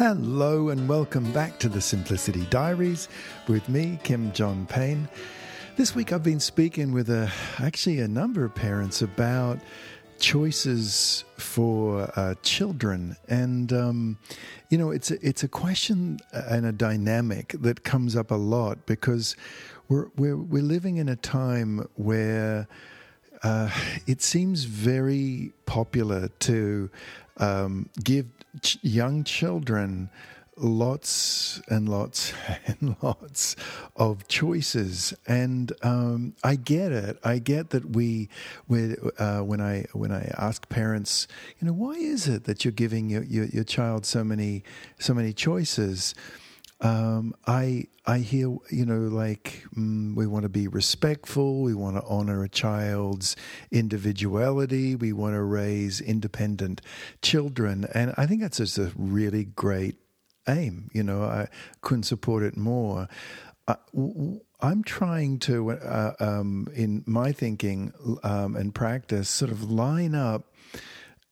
Hello and welcome back to the Simplicity Diaries with me, Kim John Payne. This week I've been speaking with a, actually a number of parents about choices for uh, children, and um, you know it's a, it's a question and a dynamic that comes up a lot because we're we're we're living in a time where. Uh, it seems very popular to um, give ch- young children lots and lots and lots of choices, and um, I get it. I get that we, uh, when I when I ask parents, you know, why is it that you're giving your, your, your child so many so many choices? Um, I I hear you know like mm, we want to be respectful, we want to honor a child's individuality, we want to raise independent children, and I think that's just a really great aim. You know, I couldn't support it more. Uh, I'm trying to, uh, um, in my thinking um, and practice, sort of line up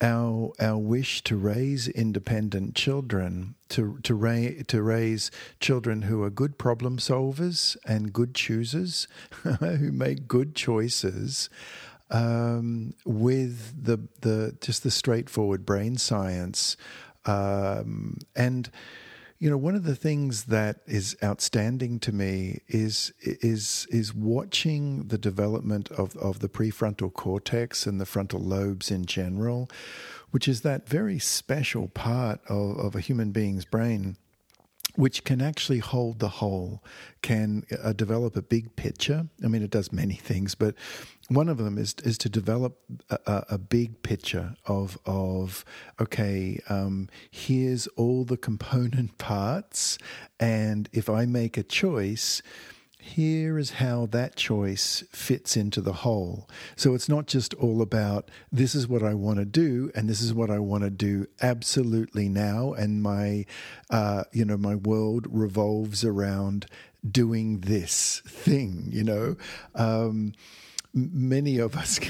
our our wish to raise independent children, to to, ra- to raise children who are good problem solvers and good choosers, who make good choices, um, with the the just the straightforward brain science, um, and you know, one of the things that is outstanding to me is is is watching the development of, of the prefrontal cortex and the frontal lobes in general, which is that very special part of, of a human being's brain which can actually hold the whole, can uh, develop a big picture. I mean, it does many things, but one of them is is to develop a, a big picture of of okay, um, here's all the component parts, and if I make a choice here is how that choice fits into the whole. So it's not just all about this is what I want to do and this is what I want to do absolutely now, and my, uh, you know, my world revolves around doing this thing. You know. Um, many of us,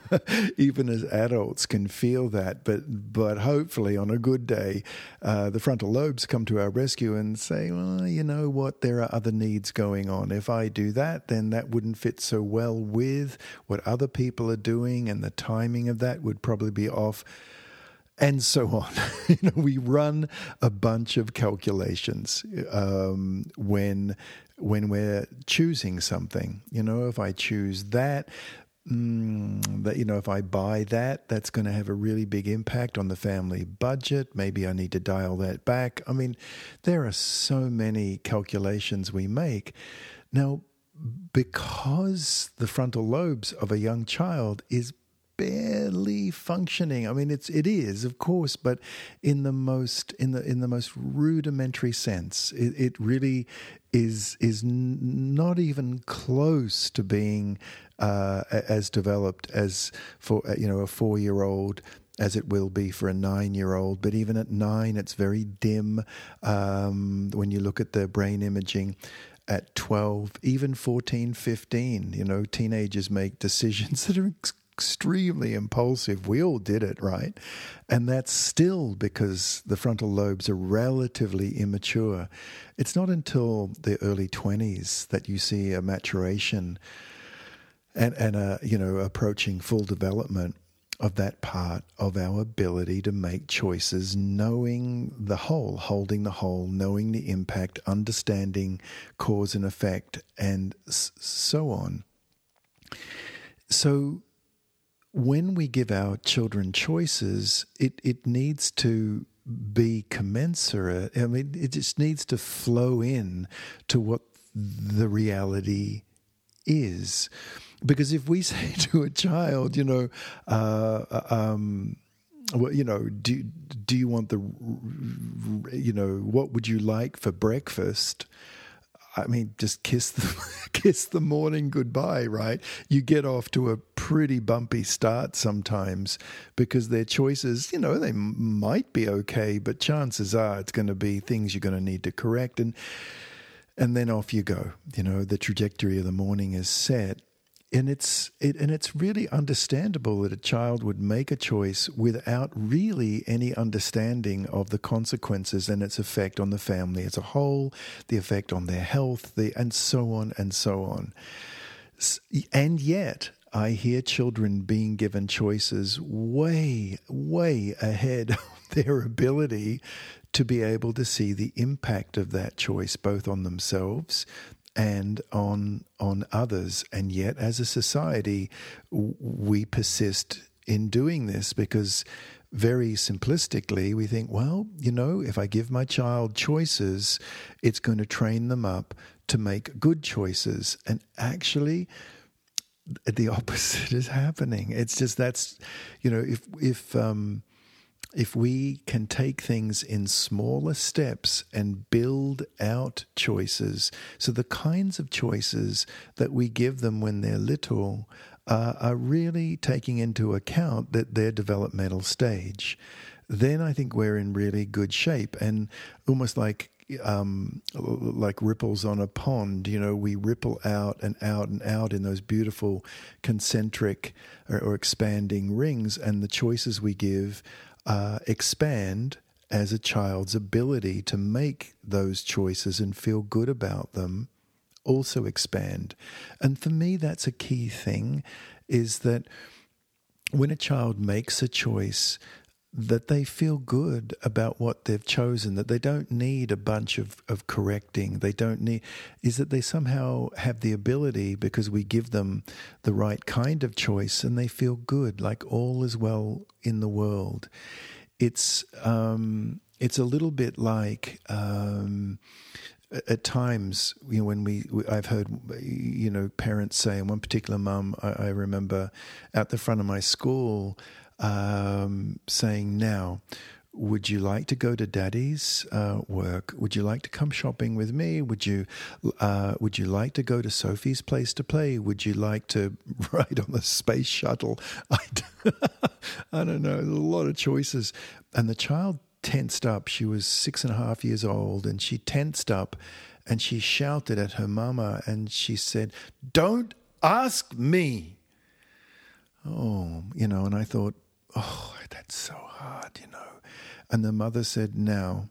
even as adults, can feel that. But but hopefully, on a good day, uh, the frontal lobes come to our rescue and say, "Well, you know what? There are other needs going on. If I do that, then that wouldn't fit so well with what other people are doing, and the timing of that would probably be off." And so on. you know, we run a bunch of calculations um, when when we're choosing something. You know, if I choose that, mm, that you know, if I buy that, that's going to have a really big impact on the family budget. Maybe I need to dial that back. I mean, there are so many calculations we make now. Because the frontal lobes of a young child is barely functioning. I mean, it's it is, of course, but in the most in the in the most rudimentary sense, it, it really is is not even close to being uh, as developed as for you know a four year old as it will be for a nine year old. But even at nine, it's very dim um, when you look at the brain imaging. At 12, even 14, 15, you know, teenagers make decisions that are extremely impulsive. We all did it, right? And that's still because the frontal lobes are relatively immature. It's not until the early 20s that you see a maturation and, and a, you know, approaching full development of that part of our ability to make choices, knowing the whole, holding the whole, knowing the impact, understanding cause and effect, and so on. So, when we give our children choices, it, it needs to be commensurate. I mean, it just needs to flow in to what the reality is. Because if we say to a child, you know, uh, uh um, well, you know, do do you want the, you know, what would you like for breakfast? I mean, just kiss the kiss the morning goodbye, right? You get off to a pretty bumpy start sometimes because their choices, you know, they might be okay, but chances are it's going to be things you're going to need to correct, and and then off you go. You know, the trajectory of the morning is set. And it's it, and it's really understandable that a child would make a choice without really any understanding of the consequences and its effect on the family as a whole, the effect on their health, the and so on and so on. And yet, I hear children being given choices way, way ahead of their ability to be able to see the impact of that choice, both on themselves and on on others. And yet, as a society, we persist in doing this because very simplistically, we think, well, you know, if I give my child choices, it's going to train them up to make good choices. And actually, the opposite is happening. It's just that's, you know, if if um, if we can take things in smaller steps and build out choices, so the kinds of choices that we give them when they're little uh, are really taking into account that their developmental stage, then I think we're in really good shape. And almost like um, like ripples on a pond. You know, we ripple out and out and out in those beautiful concentric or, or expanding rings, and the choices we give uh, expand as a child's ability to make those choices and feel good about them also expand. And for me, that's a key thing is that when a child makes a choice, that they feel good about what they've chosen, that they don't need a bunch of, of correcting. They don't need, is that they somehow have the ability because we give them the right kind of choice and they feel good, like all is well in the world. It's, um, it's a little bit like, um, at times, you know, when we, I've heard, you know, parents say, and one particular mum, I, I remember at the front of my school, um, saying, Now, would you like to go to daddy's uh, work? Would you like to come shopping with me? Would you uh, Would you like to go to Sophie's place to play? Would you like to ride on the space shuttle? I, I don't know. A lot of choices, and the child tensed up. She was six and a half years old, and she tensed up, and she shouted at her mama, and she said, "Don't ask me." Oh, you know, and I thought, oh, that's so hard, you know. And the mother said, now,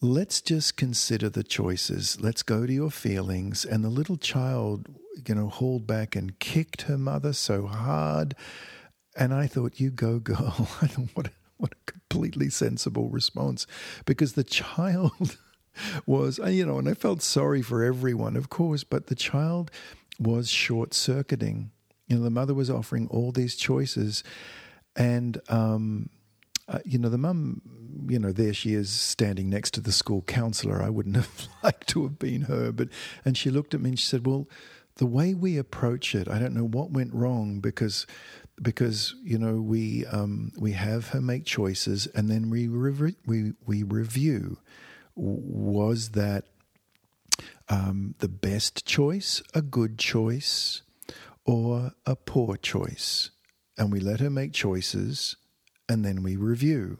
let's just consider the choices. Let's go to your feelings. And the little child, you know, hauled back and kicked her mother so hard. And I thought, you go, girl. what, a, what a completely sensible response. Because the child was, you know, and I felt sorry for everyone, of course, but the child was short circuiting. You know, the mother was offering all these choices and, um, uh, you know, the mum, you know, there she is standing next to the school counselor. I wouldn't have liked to have been her, but, and she looked at me and she said, Well, the way we approach it, I don't know what went wrong because because you know we um, we have her make choices and then we re- we we review was that um, the best choice, a good choice, or a poor choice? And we let her make choices and then we review.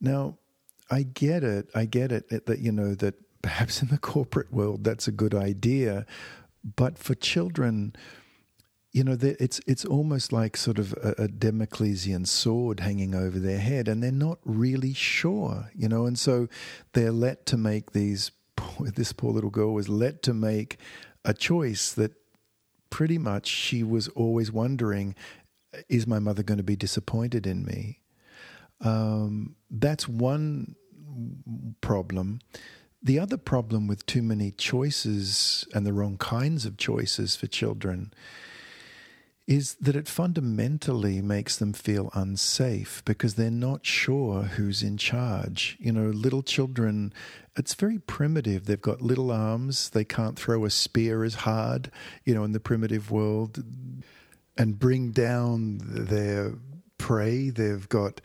Now, I get it. I get it that, you know, that perhaps in the corporate world that's a good idea. But for children, you know, it's it's almost like sort of a, a Damoclesian sword hanging over their head, and they're not really sure, you know, and so they're let to make these. This poor little girl was let to make a choice that pretty much she was always wondering is my mother going to be disappointed in me? Um, that's one problem. The other problem with too many choices and the wrong kinds of choices for children is that it fundamentally makes them feel unsafe because they're not sure who's in charge. You know, little children, it's very primitive. They've got little arms, they can't throw a spear as hard, you know, in the primitive world and bring down their prey. They've got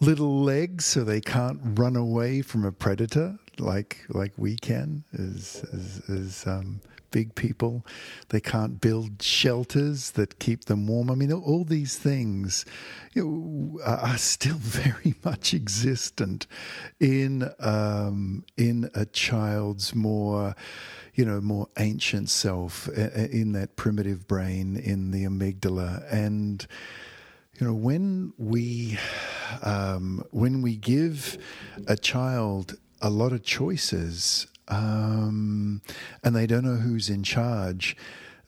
little legs so they can't run away from a predator like like we can as, as um, big people. They can't build shelters that keep them warm. I mean, all these things you know, are still very much existent in um, in a child's more you know, more ancient self in that primitive brain in the amygdala. And, you know, when we, um, when we give a child a lot of choices um, and they don't know who's in charge,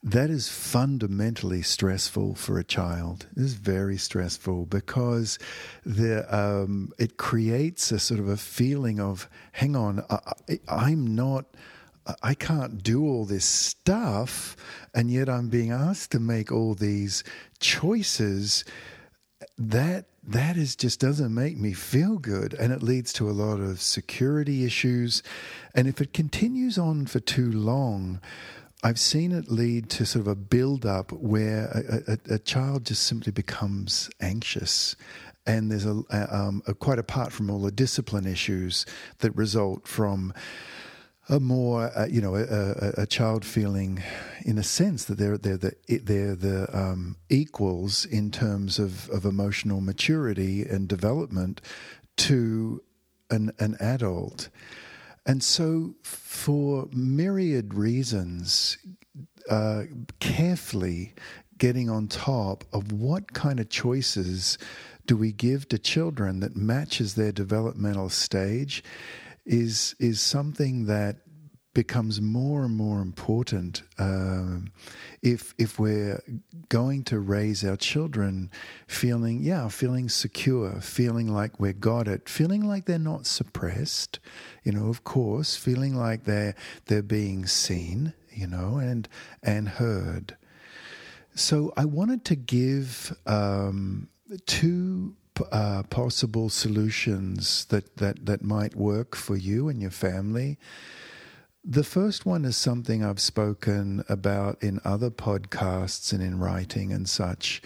that is fundamentally stressful for a child. It is very stressful because the um, it creates a sort of a feeling of, hang on, I, I'm not I can't do all this stuff, and yet I'm being asked to make all these choices. That that is just doesn't make me feel good, and it leads to a lot of security issues. And if it continues on for too long, I've seen it lead to sort of a build up where a, a, a child just simply becomes anxious and there's a, um, a, quite apart from all the discipline issues that result from a more, uh, you know, a, a, child feeling, in a sense, that they're they're the they're the um, equals in terms of, of emotional maturity and development to an an adult, and so for myriad reasons, uh, carefully getting on top of what kind of choices do we give to children that matches their developmental stage is is something that becomes more and more important um, if if we're going to raise our children feeling yeah feeling secure feeling like we're got it feeling like they're not suppressed you know of course feeling like they're they're being seen you know and and heard. So I wanted to give um, two uh, possible solutions that, that, that might work for you and your family. The first one is something I've spoken about in other podcasts and in writing and such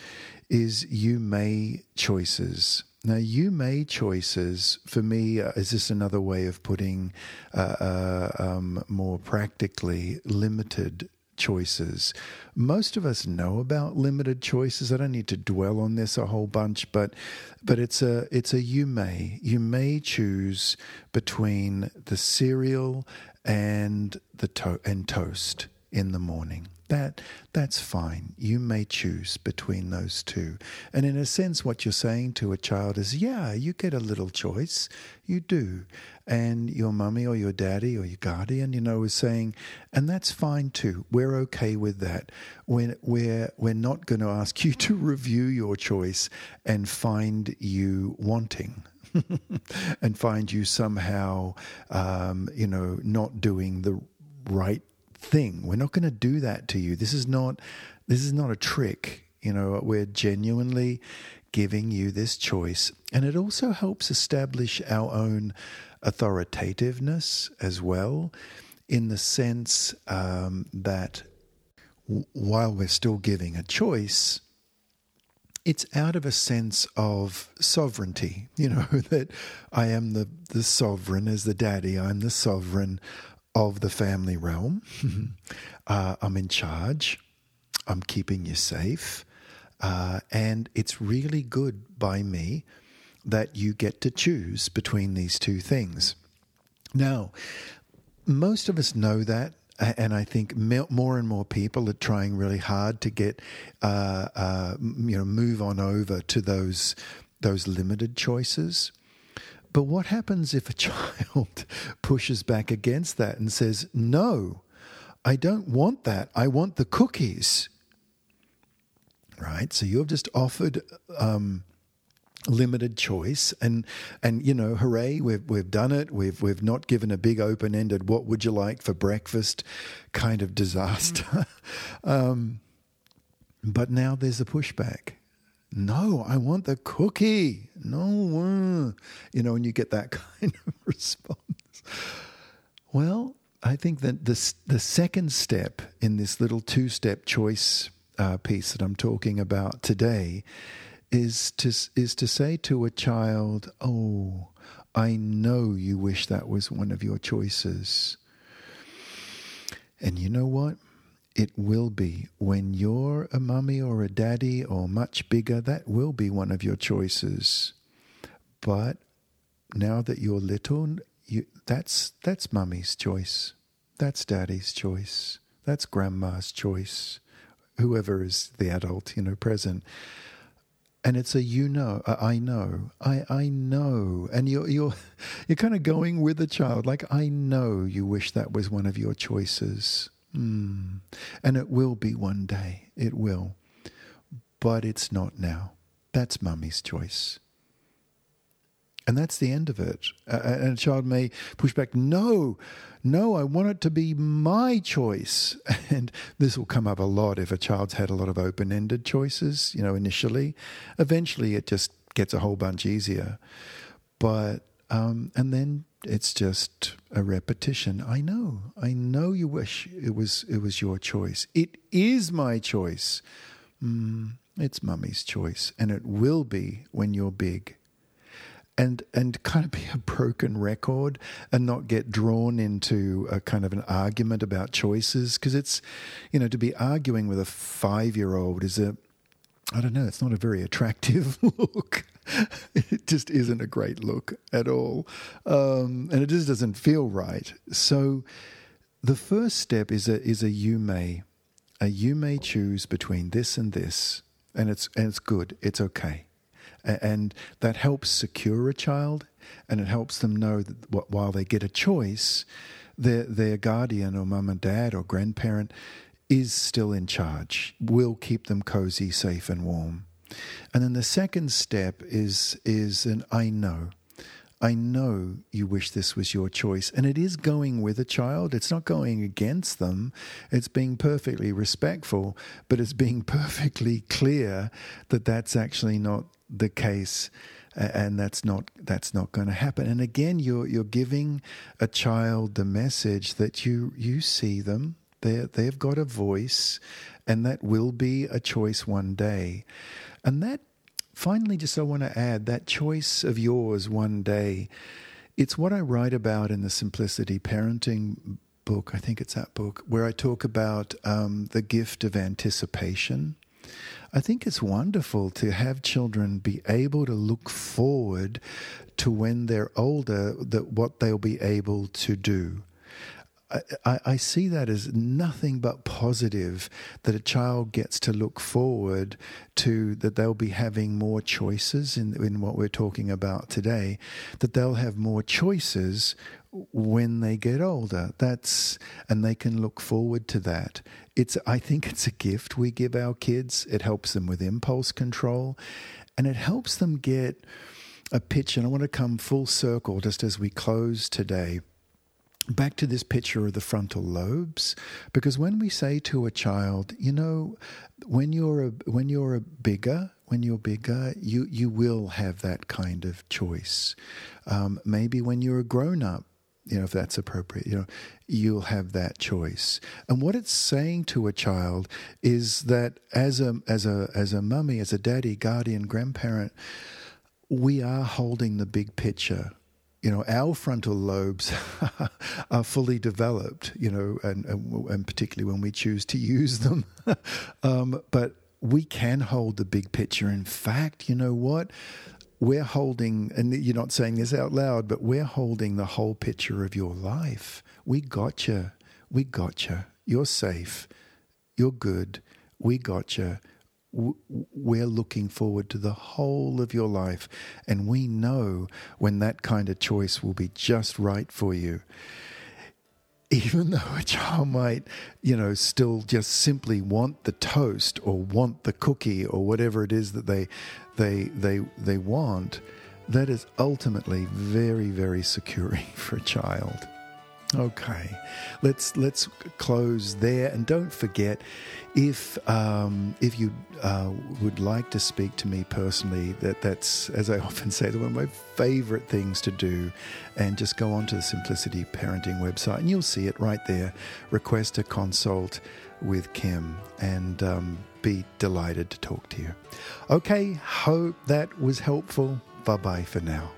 is you may choices. Now, you may choices for me uh, is this another way of putting uh, uh, um, more practically limited choices. Most of us know about limited choices. I don't need to dwell on this a whole bunch, but but it's a it's a you may you may choose between the cereal and the to- and toast in the morning. That that's fine. You may choose between those two. And in a sense what you're saying to a child is, yeah, you get a little choice. You do. And your mummy or your daddy or your guardian, you know, is saying, and that's fine too. We're okay with that. We're, we're, we're not going to ask you to review your choice and find you wanting. and find you somehow, um, you know, not doing the right thing. We're not going to do that to you. This is not this is not a trick. You know, we're genuinely giving you this choice, and it also helps establish our own authoritativeness as well, in the sense um, that w- while we're still giving a choice, it's out of a sense of sovereignty, you know, that I am the, the sovereign as the daddy, I'm the sovereign of the family realm. uh, I'm in charge. I'm keeping you safe. Uh, and it's really good by me that you get to choose between these two things. Now, most of us know that. And I think more and more people are trying really hard to get, uh, uh, you know, move on over to those those limited choices. But what happens if a child pushes back against that and says, No, I don't want that. I want the cookies? Right? So you've just offered. Um, limited choice and and you know hooray we've we've done it we've we've not given a big open ended what would you like for breakfast kind of disaster mm. um, but now there's a pushback no, I want the cookie. No, uh, you know, and you get that kind of response. Well, I think that the, the second step in this little two step choice uh, piece that I'm talking about today is to, is to say to a child, Oh, I know you wish that was one of your choices. And you know what? It will be when you're a mummy or a daddy or much bigger, that will be one of your choices. But now that you're little, you, that's that's mummy's choice. That's daddy's choice. That's grandma's choice. Whoever is the adult, you know, present. And it's a you know, I know, I I know, and you're you're you're kind of going with the child, like I know you wish that was one of your choices, mm. and it will be one day, it will, but it's not now. That's mummy's choice. And that's the end of it. Uh, and a child may push back, no, no, I want it to be my choice. And this will come up a lot if a child's had a lot of open ended choices, you know, initially. Eventually, it just gets a whole bunch easier. But, um, and then it's just a repetition. I know, I know you wish it was, it was your choice. It is my choice. Mm, it's mummy's choice, and it will be when you're big and and kind of be a broken record and not get drawn into a kind of an argument about choices because it's you know to be arguing with a 5-year-old is a I don't know, it's not a very attractive look. it just isn't a great look at all. Um, and it just doesn't feel right. So the first step is a is a you may. A you may choose between this and this. And it's and it's good. It's okay and that helps secure a child and it helps them know that while they get a choice, their, their guardian or mum and dad or grandparent is still in charge, will keep them cozy, safe, and warm. And then the second step is, is an I know. I know you wish this was your choice. And it is going with a child. It's not going against them. It's being perfectly respectful, but it's being perfectly clear that that's actually not the case and that's not that's not going to happen and again you're you're giving a child the message that you you see them they they've got a voice and that will be a choice one day and that finally just I want to add that choice of yours one day it's what I write about in the simplicity parenting book I think it's that book where I talk about um, the gift of anticipation I think it's wonderful to have children be able to look forward to when they're older that what they'll be able to do. I, I, see that as nothing but positive that a child gets to look forward to that they'll be having more choices in, in what we're talking about today, that they'll have more choices when they get older. That's and they can look forward to that. It's I think it's a gift we give our kids. It helps them with impulse control and it helps them get a pitch And I want to come full circle just as we close today. Back to this picture of the frontal lobes, because when we say to a child, you know, when you're a when you're a bigger, when you're bigger, you you will have that kind of choice. Um, maybe when you're a grown up, you know, if that's appropriate, you know, you'll have that choice. And what it's saying to a child is that as a as a as a mummy, as a daddy, guardian, grandparent, we are holding the big picture. You know, our frontal lobes are fully developed. You know, and and particularly when we choose to use them. um, but we can hold the big picture. In fact, you know what? we're holding, and you're not saying this out loud, but we're holding the whole picture of your life. We got you. We got you. You're safe. You're good. We got you. We're looking forward to the whole of your life. And we know when that kind of choice will be just right for you even though a child might, you know, still just simply want the toast or want the cookie or whatever it is that they they they they want, that is ultimately very very securing for a child. Okay, let's let's close there, and don't forget if um, if you uh, would like to speak to me personally, that that's as I often say, one of my favorite things to do, and just go onto the Simplicity Parenting website, and you'll see it right there. Request a consult with Kim, and um, be delighted to talk to you. Okay, hope that was helpful. Bye bye for now.